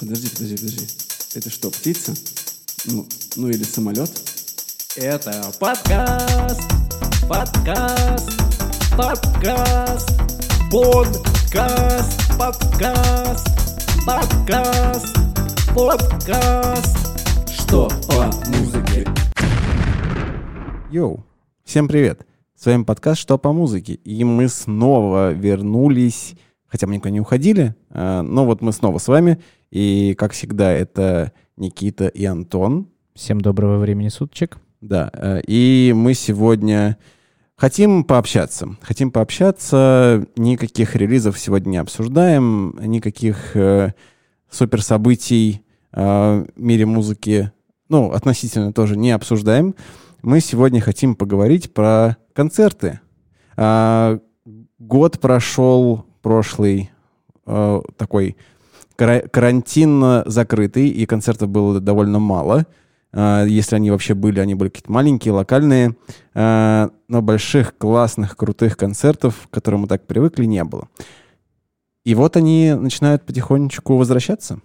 Подожди, подожди, подожди. Это что, птица? Ну, ну или самолет? Это подкаст, подкаст, подкаст, подкаст, подкаст, подкаст, подкаст. Что по музыке? Йоу, всем привет! С вами подкаст «Что по музыке?» И мы снова вернулись, хотя мы никуда не уходили, э, но вот мы снова с вами. И, как всегда, это Никита и Антон. Всем доброго времени суточек. Да, э, и мы сегодня хотим пообщаться. Хотим пообщаться, никаких релизов сегодня не обсуждаем, никаких э, суперсобытий э, в мире музыки, ну, относительно тоже не обсуждаем. Мы сегодня хотим поговорить про концерты. А, год прошел прошлый э, такой кара- карантинно закрытый, и концертов было довольно мало. А, если они вообще были, они были какие-то маленькие, локальные. А, но больших, классных, крутых концертов, к которым мы так привыкли, не было. И вот они начинают потихонечку возвращаться.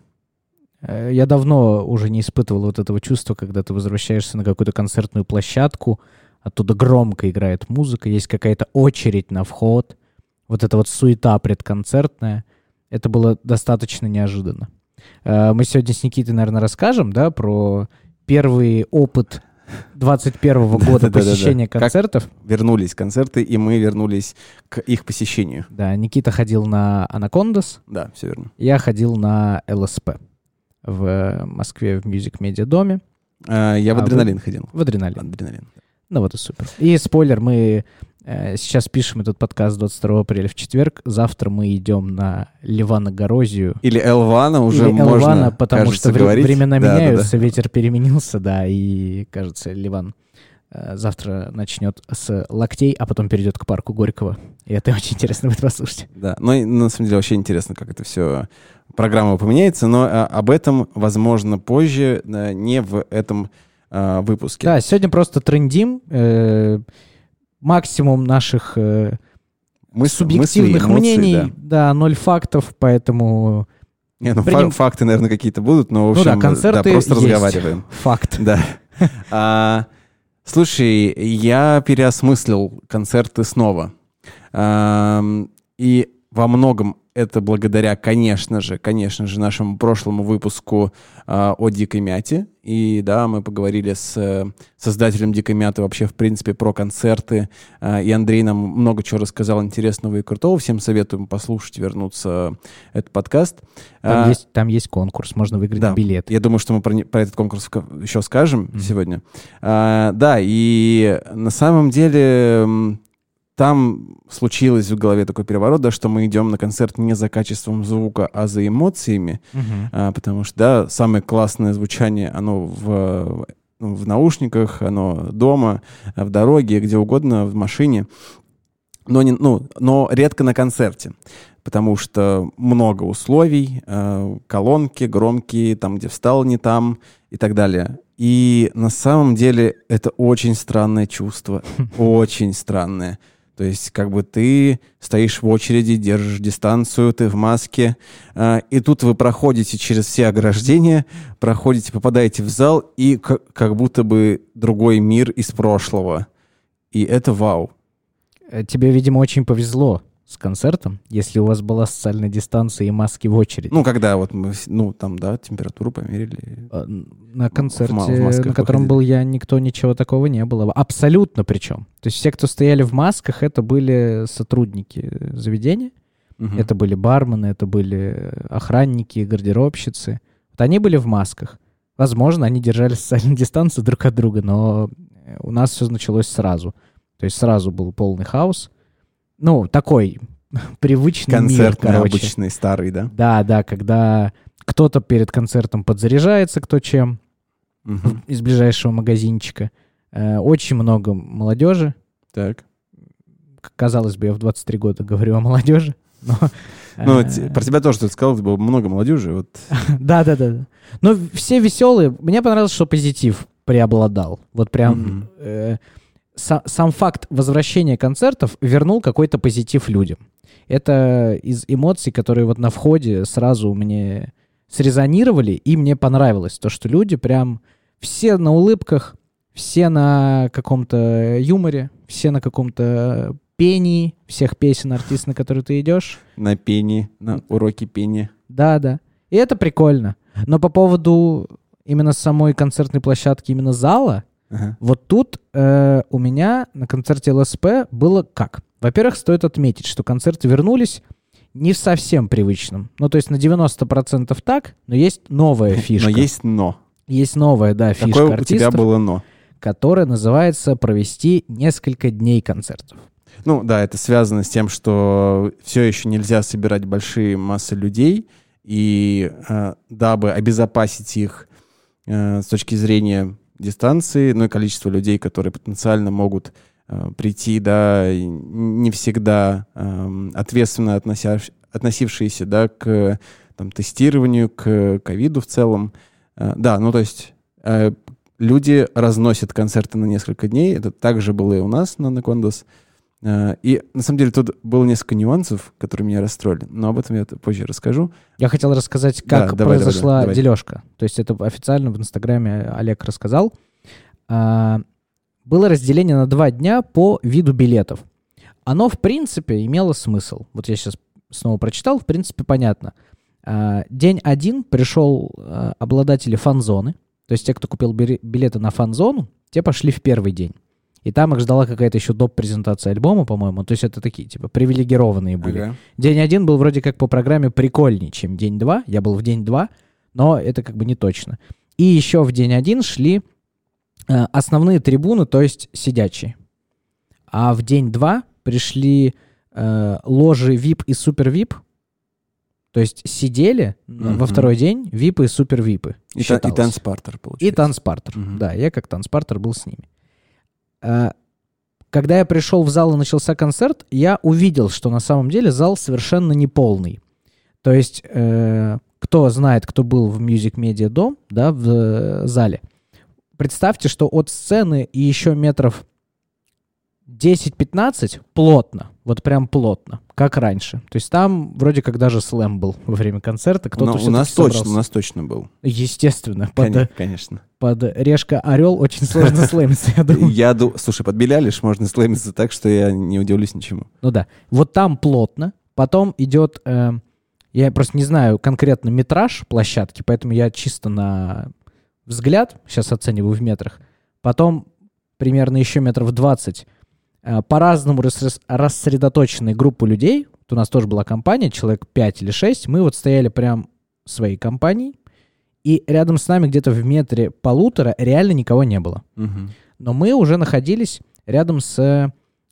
Э, Я давно уже не испытывал вот этого чувства, когда ты возвращаешься на какую-то концертную площадку, оттуда громко играет музыка, есть какая-то очередь на вход, вот эта вот суета предконцертная. Это было достаточно неожиданно. Э, Мы сегодня с Никитой, наверное, расскажем, да, про первый опыт 21 года посещения концертов. Вернулись концерты, и мы вернулись к их посещению. Да, Никита ходил на Анакондас, Да, все верно. я ходил на ЛСП в Москве в Music Media доме. А, Я в А адреналин ходил. В адреналин. Адреналин. Ну вот и супер. И спойлер, мы э, сейчас пишем этот подкаст 22 апреля в четверг. Завтра мы идем на Ливана Горозию. Или Элвана уже Или можно, Элвана, потому кажется, что говорить. времена Да, да, да. меняются, ветер переменился, да, и, кажется, Ливан э, завтра начнет с локтей, а потом перейдет к парку Горького. И это очень интересно будет послушать. Да, но и, на самом деле вообще интересно, как это все программа поменяется, но а, об этом, возможно, позже, э, не в этом а, выпуске. Да, сегодня просто трендим. э, максимум наших э, Мыс- субъективных мысли, эмоции, мнений, да. да. ноль фактов, поэтому Не, ну, Приним- фа- факты, наверное, какие-то будут, но, в Ну да, общем, концерты просто есть. разговариваем. факт. Да. А, слушай, я переосмыслил концерты снова. Ам, И во многом это благодаря, конечно же, конечно же, нашему прошлому выпуску а, о Дикой Мяте. И да, мы поговорили с э, создателем Дикой Мяты вообще, в принципе, про концерты. А, И Андрей нам много чего рассказал интересного и крутого. Всем советуем послушать, вернуться в этот подкаст. Там, А, есть, там есть конкурс, можно выиграть да, билет. Я думаю, что мы про, про этот конкурс еще скажем Мгм. сегодня. А, да, и на самом деле там случилось в голове такой переворот, да, что мы идем на концерт не за качеством звука, а за эмоциями, Мгм. А, потому что, да, самое классное звучание, оно в, ну, в наушниках, оно дома, в дороге, где угодно, в машине, но, не, ну, но редко на концерте, потому что много условий, э, колонки громкие, там, где встал не там и так далее. И на самом деле это очень странное чувство, очень странное. То есть как бы ты стоишь в очереди, держишь дистанцию, ты в маске, а, и тут вы проходите через все ограждения, проходите, попадаете в зал, и к- как будто бы другой мир из прошлого. И это вау. Э, Тебе, видимо, очень повезло с концертом, если у вас была социальная дистанция и маски в очереди. Ну, когда вот мы, ну, там, да, температуру померили. А, На концерте, в масках на котором выходили. был я, никто ничего такого не было. Абсолютно причем. То есть все, кто стояли в масках, это были сотрудники заведения. Мгм. Это были бармены, это были охранники, гардеробщицы. Вот они были в масках. Возможно, они держали социальную дистанцию друг от друга, но у нас все началось сразу. То есть сразу был полный хаос. Ну, такой привычный мир, Концертный, короче. обычный, старый, да? Да, да, когда кто-то перед концертом подзаряжается, кто чем, Мгм. из ближайшего магазинчика. Э, Очень много молодежи. Так. Казалось бы, я в 23 года говорю о молодежи. Но, Ну, э, про тебя тоже ты сказал, было много молодежи. Вот. Да, да, да. Но все веселые. Мне понравилось, что позитив преобладал. Вот прям э, са- сам факт возвращения концертов вернул какой-то позитив людям. Это из эмоций, которые вот на входе сразу мне срезонировали, и мне понравилось то, что люди прям все на улыбках, все на каком-то юморе, все на каком-то пении всех песен артиста, на которые ты идешь. На пении, на уроке пения. Да, да. И это прикольно. Но по поводу именно самой концертной площадки, именно зала, Ага. вот тут э, у меня на концерте ЛСП было как? Во-первых, стоит отметить, что концерты вернулись не в совсем привычном. Ну, то есть на 90% так, но есть новая фишка. Но есть но. Есть новая, да, фишка Какое у артистов, тебя было но? которая называется «Провести несколько дней концертов». Ну да, это связано с тем, что все еще нельзя собирать большие массы людей, и э, дабы обезопасить их э, с точки зрения дистанции, ну и количества людей, которые потенциально могут э, прийти, да, не всегда эм, ответственно относящ- относившиеся, да, к там, тестированию, к ковиду в целом. Э, да, ну то есть э, люди разносят концерты на несколько дней. Это также было и у нас на Накондос. Э, И на самом деле тут было несколько нюансов, которые меня расстроили, но об этом я позже расскажу. Я хотел рассказать, Да, как давай, давай, произошла давай. дележка. То есть это официально в Инстаграме Олег рассказал. А, было разделение на два дня по виду билетов. Оно, в принципе, имело смысл. Вот я сейчас снова прочитал, в принципе, понятно. А, день один пришел а, обладатели фан-зоны. То есть те, кто купил билеты на фан-зону, те пошли в первый день. И там их ждала какая-то еще доп. презентация альбома, по-моему. То есть это такие, типа, привилегированные были. Ага. День один был вроде как по программе прикольнее, чем день два. Я был в день два, но это как бы не точно. И еще в день один шли э, основные трибуны, то есть сидячие. А в день два пришли э, ложи VIP и супер VIP. То есть сидели н- во второй день випы и супер випы. И, та- и танцпартер, И получается. танцпартер. Мгм. Да, я как танцпартер был с ними. А, Когда я пришел в зал и начался концерт, я увидел, что на самом деле зал совершенно не полный. То есть, э, кто знает, кто был в Music Media Дом, да, в э, зале, представьте, что от сцены и еще метров 10-15 плотно, вот прям плотно, как раньше. То есть там вроде как даже слэм был во время концерта. Кто-то Но у нас точно, собрался. у нас точно был. Естественно. Под, Коне- Конечно. под решка орел очень сложно слэмиться, я думаю. Я ду... Слушай, под Белялиш можно слэмиться так, что я не удивлюсь ничему. Ну да. Вот там плотно. Потом идет, э, я просто не знаю конкретно метраж площадки, поэтому я чисто на взгляд сейчас оцениваю в метрах. Потом примерно еще метров 20 э, по-разному рассрес- рассредоточенные группы людей. Вот у нас тоже была компания, человек 5 или 6. Мы вот стояли прям своей компанией. И рядом с нами где-то в метре полутора реально никого не было. Мгм. Но мы уже находились рядом с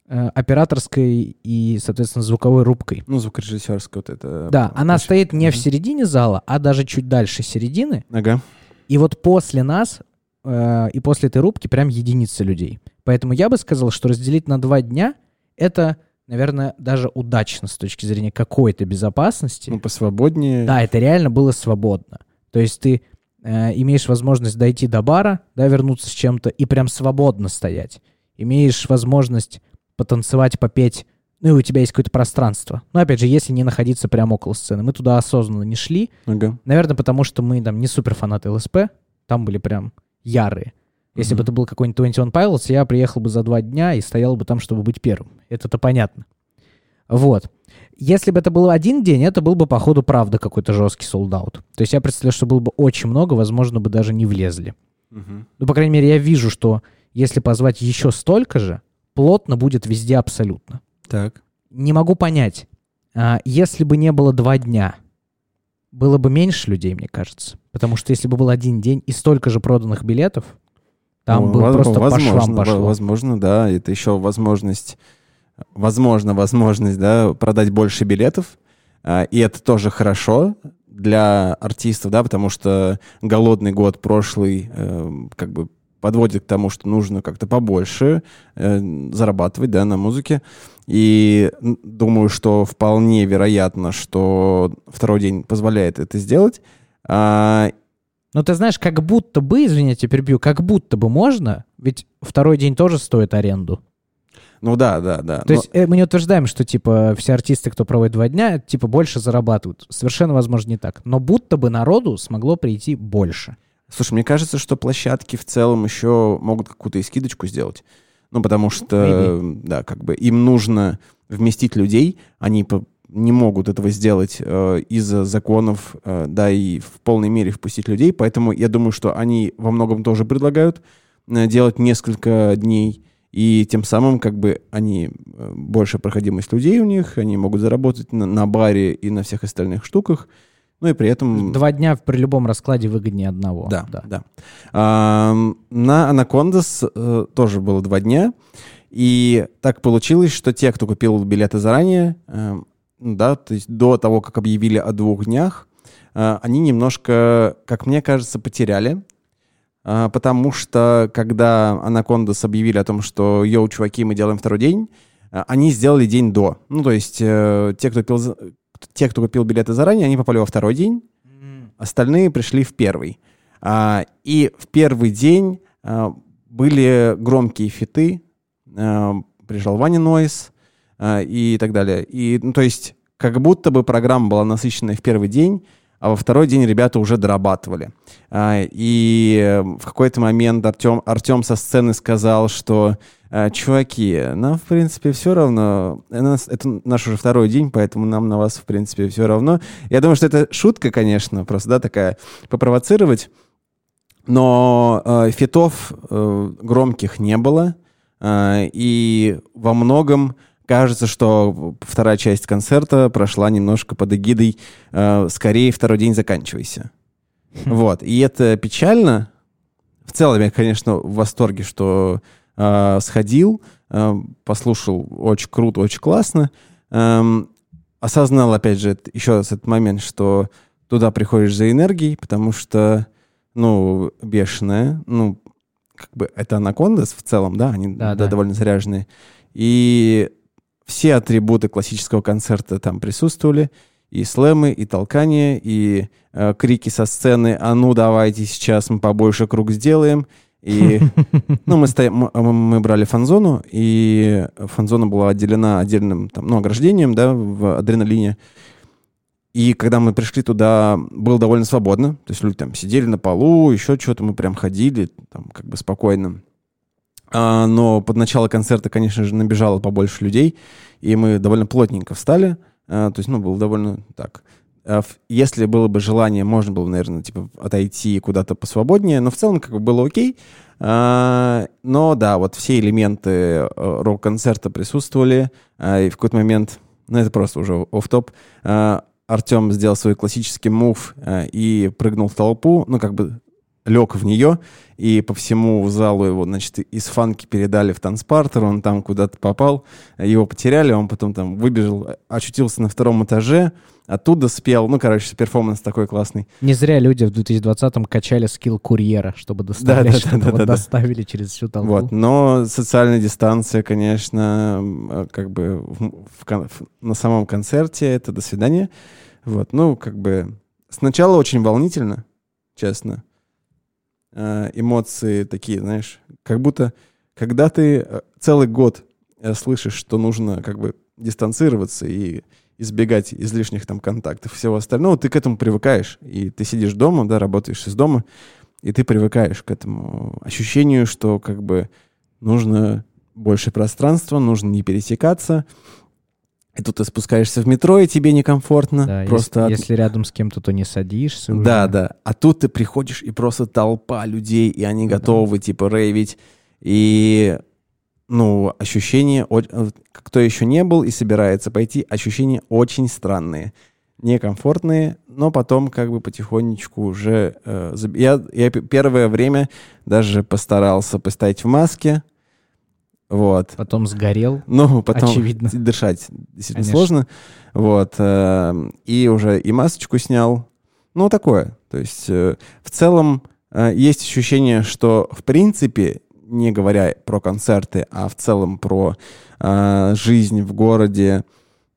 э, операторской и, соответственно, звуковой рубкой. Ну, звукорежиссерская вот это. Да, она площадка. стоит не в Мгм. середине зала, а даже чуть дальше середины. Ага. И вот после нас э, и после этой рубки прям единицы людей. Поэтому я бы сказал, что разделить на два дня — это, наверное, даже удачно с точки зрения какой-то безопасности. Ну, посвободнее. Да, это реально было свободно. То есть ты э, имеешь возможность дойти до бара, да, вернуться с чем-то и прям свободно стоять. Имеешь возможность потанцевать, попеть, ну и у тебя есть какое-то пространство. Но опять же, если не находиться прямо около сцены. Мы туда осознанно не шли. Ага. Наверное, потому что мы там не супер фанаты ЛСП. Там были прям ярые. Если бы Мгм. это был какой-нибудь 21 Pilots, я приехал бы за два дня и стоял бы там, чтобы быть первым. Это-то понятно. Вот. Если бы это был один день, это был бы, походу, правда какой-то жесткий солдат. То есть я представляю, что было бы очень много, возможно, бы даже не влезли. Мгм. Ну, по крайней мере, я вижу, что если позвать еще столько же, плотно будет везде абсолютно. Так. Не могу понять, а, если бы не было два дня, было бы меньше людей, мне кажется. Потому что если бы был один день и столько же проданных билетов, там Ну, бы воз- просто по возможно, швам во- пошло. Возможно, да. Это еще возможность, возможно, возможность, да, продать больше билетов. А, И это тоже хорошо для артистов, да, потому что голодный год прошлый э, как бы подводит к тому, что нужно как-то побольше э, зарабатывать, да, на музыке. И думаю, что вполне вероятно, что второй день позволяет это сделать. А, Но ты знаешь, как будто бы, извини, я тебя перебью, как будто бы можно, ведь второй день тоже стоит аренду. Ну да, да, да. То есть э, мы не утверждаем, что типа все артисты, кто проводит два дня, типа больше зарабатывают. Совершенно возможно не так. Но будто бы народу смогло прийти больше. Слушай, мне кажется, что площадки в целом еще могут какую-то и скидочку сделать. Ну, потому что, Maybe. да, как бы им нужно вместить людей, они по- не могут этого сделать э, из-за законов, э, да, и в полной мере впустить людей, поэтому я думаю, что они во многом тоже предлагают э, делать несколько дней, и тем самым как бы они э, больше проходимость людей у них, они могут заработать на, на баре и на всех остальных штуках, ну и при этом... Два дня при любом раскладе выгоднее одного. Да, да. Ам, на Анакондас э, тоже было два дня. И так получилось, что те, кто купил билеты заранее, ну да, то есть до того, как объявили о двух днях, э, они немножко, как мне кажется, потеряли. Э, потому что, когда Анакондас объявили о том, что «Йоу, чуваки, мы делаем второй день», э, они сделали день до. Ну, то есть те, кто, пил, за- те, кто купил билеты заранее, они попали во второй день, остальные пришли в первый. А, и в первый день были громкие фиты, пришел Ваня Нойс и так далее. И, ну, то есть, как будто бы программа была насыщенная в первый день, а во второй день ребята уже дорабатывали. А, и э, в какой-то момент Артем, Артем со сцены сказал, что «А, чуваки, нам, в принципе, все равно. Это наш уже второй день, поэтому нам на вас, в принципе, все равно. Я думаю, что это шутка, конечно, просто, да, такая, попровоцировать. Но э, фитов э, громких не было. э, и во многом кажется, что вторая часть концерта прошла немножко под эгидой э, «Скорее второй день заканчивайся». Вот. И это печально. В целом я, конечно, в восторге, что э, сходил, э, послушал. Очень круто, очень классно. Эм, осознал, опять же, еще раз этот момент, что туда приходишь за энергией, потому что, ну, бешеная, ну, как бы это анакондас в целом, да, они Да, да, да. довольно заряженные. И все атрибуты классического концерта там присутствовали. И слэмы, и толкания, и э, крики со сцены «А ну, давайте сейчас мы побольше круг сделаем». И, ну, мы, мы, мы брали фан-зону, и фан-зона была отделена отдельным, там, ну, ограждением, да, в адреналине. И когда мы пришли туда, было довольно свободно. То есть люди там сидели на полу, еще что-то, мы прям ходили, там, как бы спокойно. А, но под начало концерта, конечно же, набежало побольше людей, и мы довольно плотненько встали. А, то есть, ну, было довольно так. А, Если было бы желание, можно было, наверное, типа отойти куда-то посвободнее, но в целом как бы было окей. Но да, вот все элементы э, рок-концерта присутствовали, и в какой-то момент, ну это просто уже оф топ Артем сделал свой классический мув и прыгнул в толпу, ну как бы лег в нее, и по всему залу его, значит, из фанки передали в танцпартер, он там куда-то попал, его потеряли, он потом там выбежал, очутился на втором этаже, оттуда спел, ну, короче, перформанс такой классный. Не зря люди в 2020-м качали скилл курьера, чтобы доставлять Да-да-да, что-то. Вот да-да-да. доставили через всю толпу. Вот, но социальная дистанция, конечно, э, как бы в- в в- на самом концерте это до свидания. Вот, ну, как бы сначала очень волнительно, честно. Э, Эмоции такие, знаешь, как будто, когда ты э, целый год э, слышишь, что нужно как бы дистанцироваться и избегать излишних там контактов и всего остального, ты к этому привыкаешь. И ты сидишь дома, да, работаешь из дома, и ты привыкаешь к этому ощущению, что как бы нужно больше пространства, нужно не пересекаться. И тут ты спускаешься в метро, и тебе некомфортно. Да, просто если, от- если рядом с кем-то, то не садишься уже. Да, да. А тут ты приходишь, и просто толпа людей, и они Да. готовы, типа, рейвить. И, ну, ощущения... о- э, Кто еще не был и собирается пойти, ощущения очень странные. Некомфортные, но потом как бы потихонечку уже... э, я, я первое время даже постарался поставить в маске. Вот. Потом сгорел. Ну, потом Очевидно. дышать действительно Конечно. сложно. Вот. э, И уже и масочку снял. Ну, такое. То есть э, в целом э, есть ощущение, что в принципе, не говоря про концерты, а в целом про э, жизнь в городе,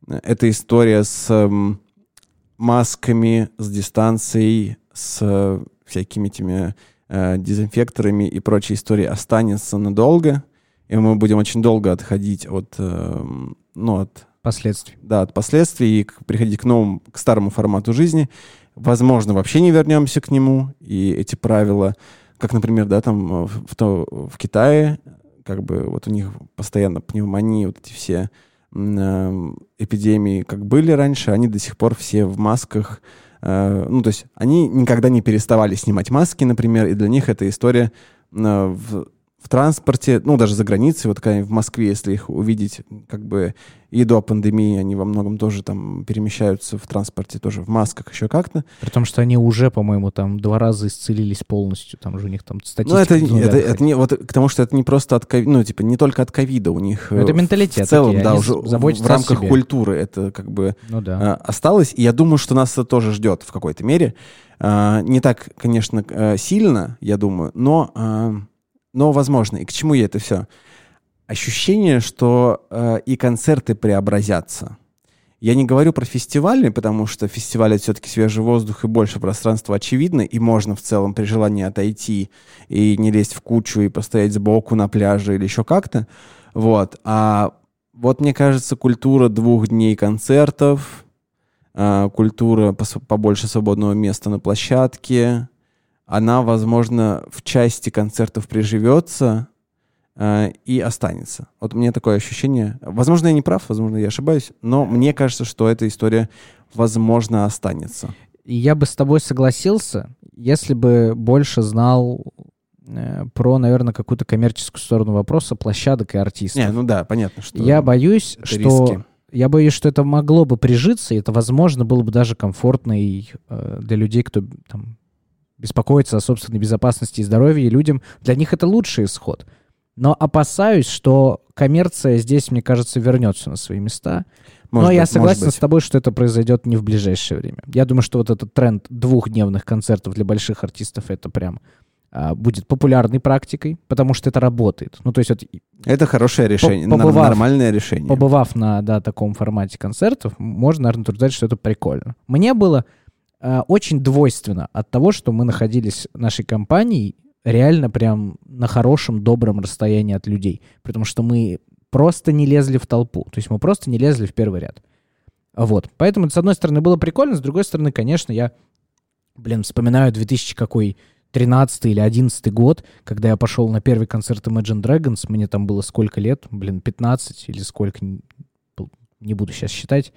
эта история с эм, масками, с дистанцией, с всякими этими дезинфекторами и прочей историей останется надолго. И мы будем очень долго отходить от, э, ну, от, Последствий. да, от последствий и приходить к новому, к старому формату жизни. Возможно, вообще не вернемся к нему, и эти правила, как, например, да, там э, в, в в Китае, как бы вот у них постоянно пневмонии, вот эти все э, эпидемии, как были раньше, они до сих пор все в масках. Э, Ну, то есть они никогда не переставали снимать маски, например, и для них эта история э, в, в транспорте, ну, даже за границей, вот в Москве, если их увидеть, как бы и до пандемии они во многом тоже там перемещаются в транспорте, тоже в масках, еще как-то. При том, что они уже, по-моему, там два раза исцелились полностью. Там же у них там статистика. Ну, это, это, это не, вот, к тому, что это не просто от ковида, ну, типа, не только от ковида, у них это э, в- менталитет в целом, такие, да, уже в- рамках себе. культуры это как бы Ну да. а, осталось. И я думаю, что нас это тоже ждет в какой-то мере. А, Не так, конечно, э, сильно, я думаю, но, а, но возможно. И к чему я это все? Ощущение, что э, и концерты преобразятся. Я не говорю про фестивали, потому что фестиваль это все-таки свежий воздух и больше пространства очевидно, и можно в целом при желании отойти и не лезть в кучу и постоять сбоку на пляже или еще как-то. Вот. А вот мне кажется, культура двух дней концертов, а, культура побольше свободного места на площадке, она, возможно, в части концертов приживется а, и останется. Вот у меня такое ощущение. Возможно, я не прав, возможно, я ошибаюсь, но мне кажется, что эта история, возможно, останется. Я бы с тобой согласился, если бы больше знал э, про, наверное, какую-то коммерческую сторону вопроса площадок и артистов. Не, ну да, понятно, что я боюсь, что риски. я боюсь, что это могло бы прижиться, и это, возможно, было бы даже комфортно и э, для людей, кто там беспокоится о собственной безопасности и здоровье, и людям для них это лучший исход. Но опасаюсь, что коммерция здесь, мне кажется, вернется на свои места. Может Но я быть, согласен может с тобой, что это произойдет не в ближайшее время. Я думаю, что вот этот тренд двухдневных концертов для больших артистов это прям а, будет популярной практикой, потому что это работает. Ну, то есть вот. Это хорошее решение, побывав- нормальное решение. побывав на да, таком формате концертов, можно, наверное, утверждать, что это прикольно. Мне было очень двойственно от того, что мы находились нашей компанией реально прям на хорошем, добром расстоянии от людей. Потому что мы просто не лезли в толпу. То есть мы просто не лезли в первый ряд. Вот. Поэтому, с одной стороны, было прикольно, с другой стороны, конечно, я, блин, вспоминаю 2000 какой 13 или 11 год, когда я пошел на первый концерт Imagine Dragons, мне там было сколько лет? Блин, 15 или сколько, не буду сейчас считать.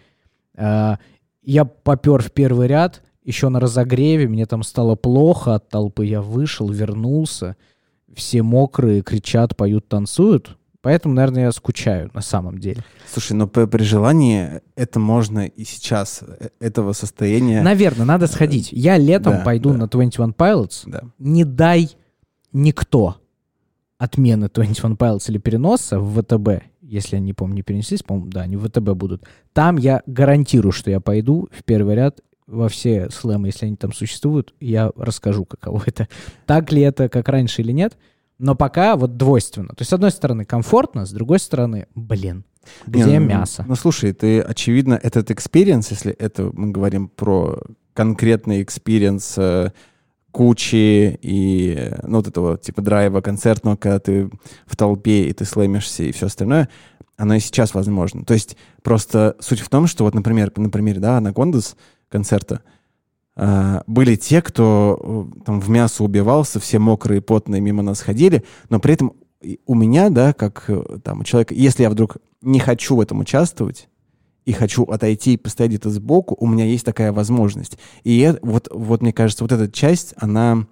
А, Я попер в первый ряд, еще на разогреве, мне там стало плохо от толпы, я вышел, вернулся, все мокрые, кричат, поют, танцуют. Поэтому, наверное, я скучаю на самом деле. Слушай, но при, при желании это можно и сейчас, э, этого состояния. Наверное, надо сходить. Я летом да, пойду да. на 21 Pilots, Да. не дай никто отмены 21 Pilots или переноса в ВТБ, если я не помню, не перенеслись, по-моему, да, они в ВТБ будут. Там я гарантирую, что я пойду в первый ряд во все слэмы, если они там существуют, я расскажу, каково это. Так ли это, как раньше или нет. Но пока вот двойственно. То есть, с одной стороны, комфортно, с другой стороны, блин, где Не, ну, мясо? Ну, слушай, ты, очевидно, этот experience, если это мы говорим про конкретный experience э, кучи и, ну, вот этого типа драйва концертного, когда ты в толпе и ты слэмишься и все остальное, оно и сейчас возможно. То есть просто суть в том, что вот, например, на примере, да, Anacondaz концерта, а, были те, кто э, там в мясо убивался, все мокрые, потные мимо нас ходили, но при этом у меня, да, как э, там у человека, если я вдруг не хочу в этом участвовать и хочу отойти и постоять где-то сбоку, у меня есть такая возможность. И э- вот, вот мне кажется, вот эта часть, она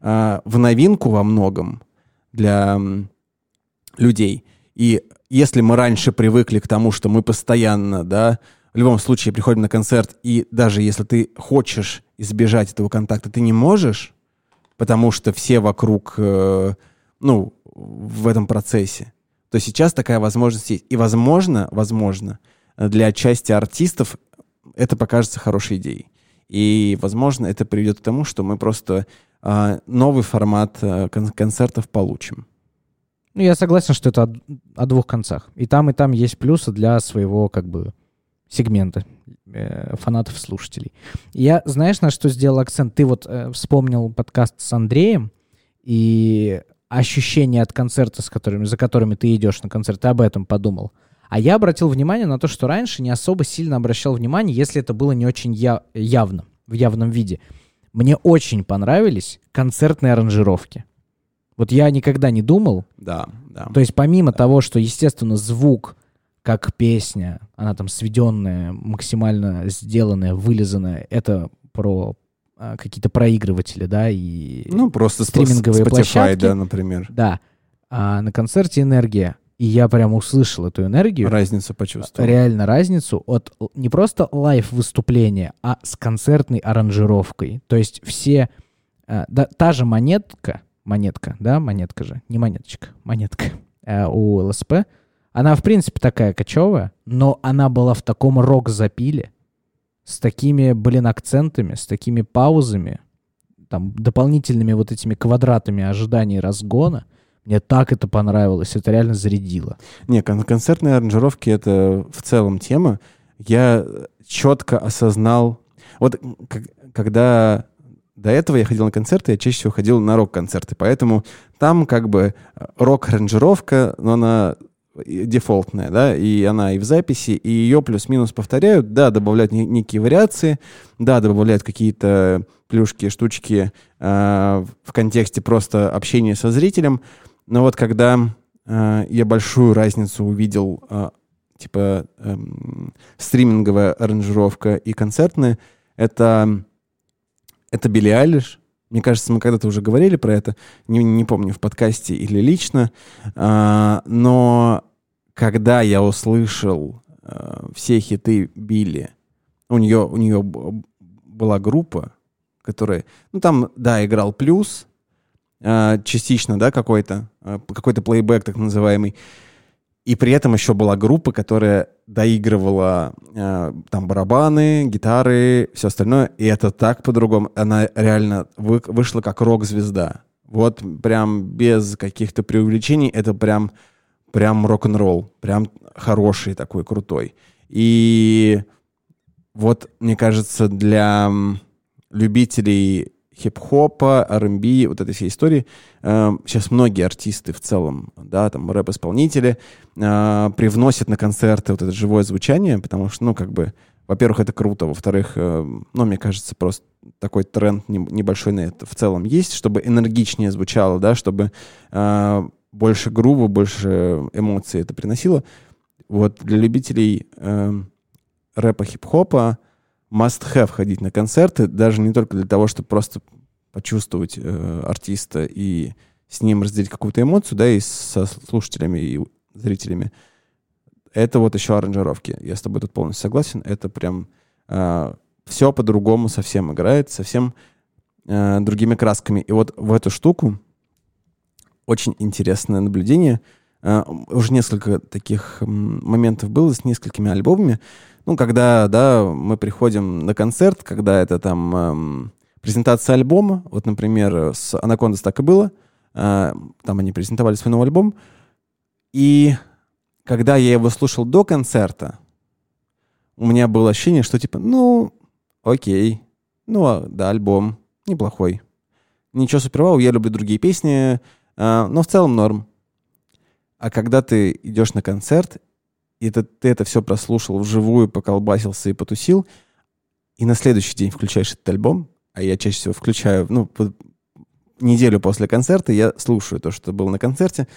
а, в новинку во многом для м, людей. И если мы раньше привыкли к тому, что мы постоянно, да, в любом случае приходим на концерт, и даже если ты хочешь избежать этого контакта, ты не можешь, потому что все вокруг, э, ну, в этом процессе, то сейчас такая возможность есть. И, возможно, возможно, для части артистов это покажется хорошей идеей. И, возможно, это приведет к тому, что мы просто а, новый формат кон- концертов получим. Ну, я согласен, что это о двух концах. И там, и там есть плюсы для своего, как бы, сегмента э, фанатов, слушателей. Я, знаешь, на что сделал акцент? Ты вот э, вспомнил подкаст с Андреем, и ощущения от концерта, с которыми, за которыми ты идешь на концерт, ты об этом подумал. А я обратил внимание на то, что раньше не особо сильно обращал внимание, если это было не очень я- явно, в явном виде. Мне очень понравились концертные аранжировки. Вот я никогда не думал, Да, да. то есть помимо того, что, естественно, звук, как песня, она там сведенная, максимально сделанная, вылизанная, это про а, какие-то проигрыватели, да, и... Ну, просто стриминговые Spotify, площадки. да, например. Да. А на концерте «Энергия», и я прям услышал эту энергию, Разницу почувствовал. реально разницу от не просто лайв-выступления, а с концертной аранжировкой. То есть все... э, да, та же монетка, монетка, да, монетка же, не монеточка, монетка э, у ЛСП, она, в принципе, такая кочевая, но она была в таком рок-запиле, с такими, блин, акцентами, с такими паузами, там, дополнительными вот этими квадратами ожидания разгона. Мне так это понравилось, это реально зарядило. Не, кон- концертные аранжировки — это в целом тема. Я четко осознал... Вот когда до этого я ходил на концерты, я чаще всего ходил на рок-концерты, поэтому там как бы э, рок-аранжировка, но она дефолтная, да, и она и в записи, и ее плюс-минус повторяют, да, добавляют не- некие вариации, да, добавляют какие-то плюшки, штучки э, в контексте просто общения со зрителем, но вот когда э, я большую разницу увидел, э, типа эм, стриминговая аранжировка и концертная, это, это Билли Айлиш. Мне кажется, мы когда-то уже говорили про это, не, не помню, в подкасте или лично, А, но когда я услышал э, все хиты Билли, у нее, у нее была группа, которая, ну там, да, играл плюс, э, частично, да, какой-то, э, какой-то плейбэк так называемый, и при этом еще была группа, которая доигрывала э, там барабаны, гитары, все остальное. И это так по-другому. Она реально вы- вышла как рок-звезда. Вот прям без каких-то преувеличений. Это прям, прям рок-н-ролл. Прям хороший такой, крутой. И вот, мне кажется, для любителей хип-хопа, R&B, вот этой всей истории, э, сейчас многие артисты в целом, да, там рэп-исполнители, э, привносят на концерты вот это живое звучание, потому что, ну, как бы, во-первых, это круто, во-вторых, э, ну, мне кажется, просто такой тренд не- небольшой на это в целом есть, чтобы энергичнее звучало, да, чтобы э, больше грува, больше эмоций это приносило. Вот для любителей э, рэпа, хип-хопа must-have ходить на концерты, даже не только для того, чтобы просто почувствовать э, артиста и с ним разделить какую-то эмоцию, да, и со слушателями и зрителями. Это вот еще аранжировки. Я с тобой тут полностью согласен. Это прям все по-другому совсем играет, совсем э, другими красками. И вот в эту штуку очень интересное наблюдение. Э, уже несколько таких моментов было с несколькими альбомами. Ну, когда, да, мы приходим на концерт, когда это там эм, презентация альбома, вот, например, с Анакондас так и было, Э, там они презентовали свой новый альбом, и когда я его слушал до концерта, у меня было ощущение, что типа, ну, окей, ну, а, да, альбом неплохой. Ничего супервау, я люблю другие песни, а, но в целом норм. А когда ты идешь на концерт, и ты, ты это все прослушал вживую, поколбасился и потусил, и на следующий день включаешь этот альбом, а я чаще всего включаю, ну, по- неделю после концерта я слушаю то, что было на концерте,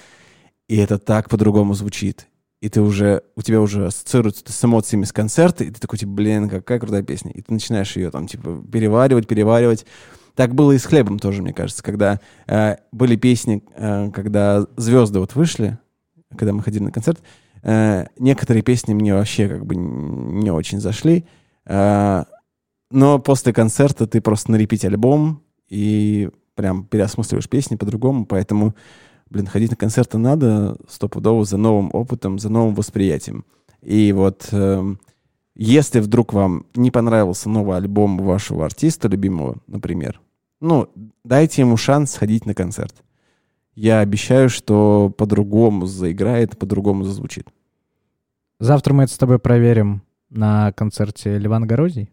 и это так по-другому звучит. И ты уже, у тебя уже ассоциируется с эмоциями с концерта, и ты такой, типа, блин, какая крутая песня. И ты начинаешь ее там, типа, переваривать, переваривать. Так было и с хлебом тоже, мне кажется, когда э, были песни, э, когда звезды вот вышли, когда мы ходили на концерт, некоторые песни мне вообще как бы не очень зашли. Э, но после концерта ты просто на репить альбом и прям переосмысливаешь песни по-другому, поэтому, блин, ходить на концерты надо стопудово за новым опытом, за новым восприятием. И вот эм, если вдруг вам не понравился новый альбом вашего артиста любимого, например, ну, дайте ему шанс сходить на концерт. Я обещаю, что по-другому заиграет, по-другому зазвучит. Завтра мы это с тобой проверим на концерте Ливан Горозий.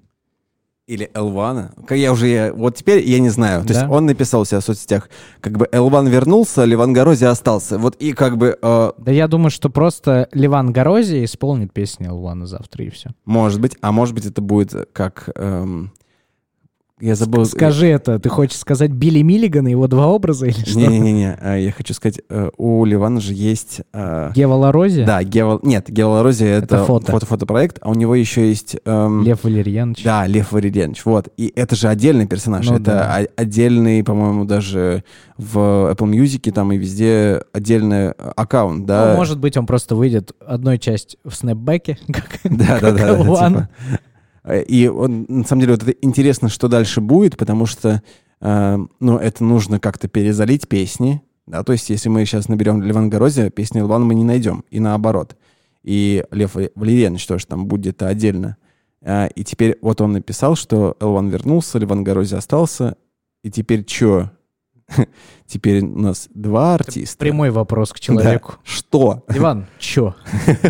Или Элвана. Я уже, я- вот теперь я не знаю. То Да. есть он написал у себя в соцсетях, как бы Элван вернулся, Ливан Горози остался. Вот и как бы, э, Да я думаю, что просто Ливан Горози исполнит песни Элвана завтра и все. может быть, а может быть это будет как... эм, я забыл... Скажи это, ты хочешь сказать Билли Миллиган и его два образа или что? Не-не-не, э, я хочу сказать, э, у Ливана же есть... э, Гева Ларози? Да, Гева... Нет, Гева Ларози — это, Это фото. фото-фотопроект, а у него еще есть... эм, Лев Валерьянович. Да, Лев Валерьянович, вот. И это же отдельный персонаж. Ну это отдельный, по-моему, даже в Apple Music там и везде отдельный аккаунт, да. Ну, может быть, он просто выйдет одной часть в снэпбэке, как, Да, Э, И он, на самом деле, вот это интересно, что дальше будет, потому что, э, ну, это нужно как-то перезалить песни, да, то есть если мы сейчас наберем Леван Горози, песни Левана мы не найдем, и наоборот. И Лев Валерьянович тоже там будет отдельно. А, И теперь вот он написал, что Элван вернулся, Леван Горози остался, и теперь что? Теперь у нас два артиста. Прямой вопрос к Да. человеку. Что? Иван, чё?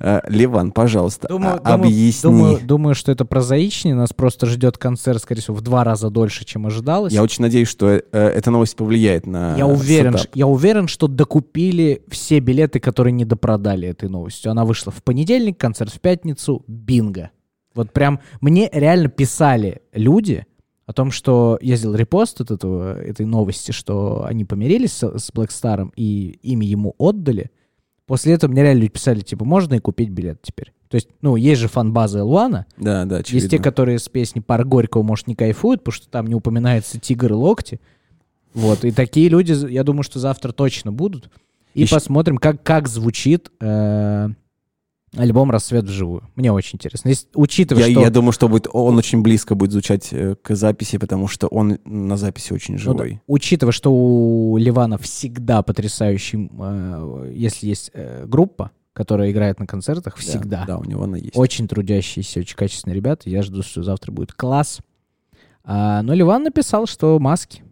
Э, Ливан, пожалуйста, Думаю, а- думаю- объясни. Думаю, думаю, что это прозаичнее. Нас просто ждет концерт, скорее всего, в два раза дольше, чем ожидалось. Я очень надеюсь, что э, эта новость повлияет на Я уверен, сетап. я уверен, что докупили все билеты, которые не допродали этой новостью. Она вышла в понедельник, концерт в пятницу, бинго. Вот прям мне реально писали люди о том, что я сделал репост от этого, этой новости, что они помирились с, с Black Star и ими ему отдали. После этого мне реально люди писали, типа, можно и купить билет теперь. То есть, ну, есть же фан-база Элвана, Да, да, очевидно. есть те, которые с песни «Пар Горького», может, не кайфуют, потому что там не упоминается «Тигр и локти». Вот, и такие люди, я думаю, что завтра точно будут. И Ещё- посмотрим, как, как звучит э, альбом «Рассвет вживую». Мне очень интересно. Если, учитывая, Я, что... я думаю, что будет, он очень близко будет звучать э, к записи, потому что он на записи очень ну да, живой. учитывая, что у Ливана всегда потрясающий, э, если есть э, группа, которая играет на концертах, Да, всегда. Да, у него она есть. Очень трудящиеся, очень качественные ребята. Я жду, что завтра будет класс. А, но Ливан написал, что маски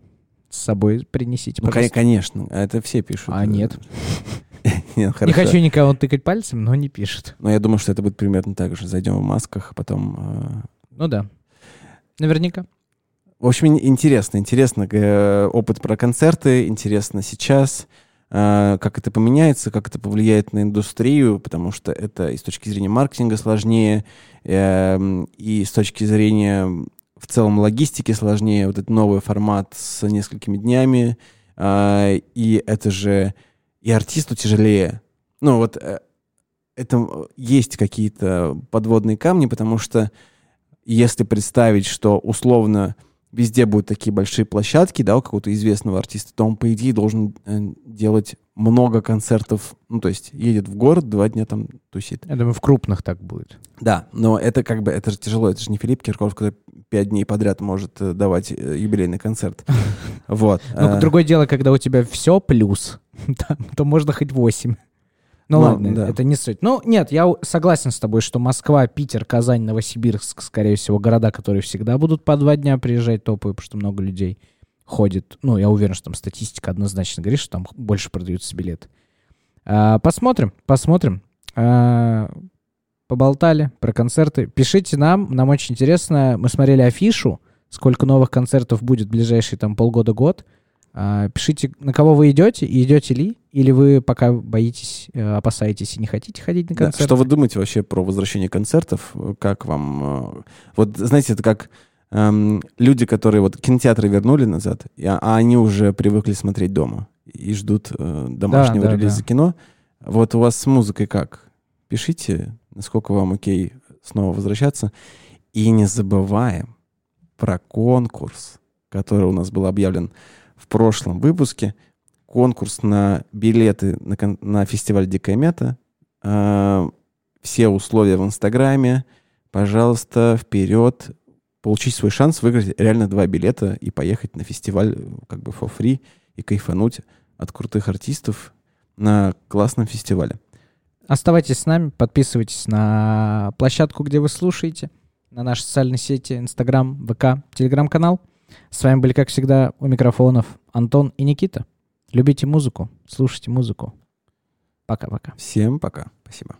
с собой принесите, Ну, пожалуйста. конечно, это все пишут. А э. нет. Не хорошо. хочу никого тыкать пальцем, но не пишет. Но я думаю, что это будет примерно так же. Зайдем в масках, а потом... э, Ну да. Наверняка. В общем, ин- интересно, интересно э, опыт про концерты, интересно сейчас, э, как это поменяется, как это повлияет на индустрию, потому что это и с точки зрения маркетинга сложнее, эм, и с точки зрения в целом логистики сложнее. Вот этот новый формат с несколькими днями, и это же и артисту тяжелее. Ну вот э, это э, есть какие-то подводные камни, потому что если представить, что условно везде будут такие большие площадки, да, у какого-то известного артиста, то он, по идее, должен э, делать много концертов, ну, то есть едет в город, два дня там тусит. Я думаю, в крупных так будет. Да, но это как бы, это же тяжело, это же не Филипп Киркоров, который пять дней подряд может давать юбилейный концерт. Вот. Ну, другое дело, когда у тебя все плюс, то можно хоть 8. Ну, Ну, ладно, да. это не суть. Ну, нет, я согласен с тобой, что Москва, Питер, Казань, Новосибирск, скорее всего, города, которые всегда будут по два дня приезжать топовые, потому что много людей ходит. Ну, я уверен, что там статистика однозначно говорит, что там больше продаются билеты. А, посмотрим, посмотрим. А, поболтали про концерты. Пишите нам, нам очень интересно. Мы смотрели афишу, сколько новых концертов будет в ближайшие там полгода-год. А, пишите, на кого вы идете, и идете ли, или вы пока боитесь, э, опасаетесь и не хотите ходить на Да, концерты. Что вы думаете вообще про возвращение концертов? Как вам? э, Вот, знаете, это как эм, люди, которые вот кинотеатры вернули назад, а они уже привыкли смотреть дома и ждут э, домашнего да, релиза да. кино. Вот у вас с музыкой как? Пишите, насколько вам окей снова возвращаться. И не забываем про конкурс, который у нас был объявлен в прошлом выпуске. Конкурс на билеты на, на фестиваль Дикая Мята. А, все условия в Инстаграме. Пожалуйста, вперед. Получить свой шанс выиграть реально два билета и поехать на фестиваль как бы for free и кайфануть от крутых артистов на классном фестивале. Оставайтесь с нами, подписывайтесь на площадку, где вы слушаете, на наши социальные сети, Инстаграм, ВК, Телеграм-канал. С вами были, как всегда, у микрофонов Антон и Никита. Любите музыку, слушайте музыку. Пока-пока. Всем пока. Спасибо.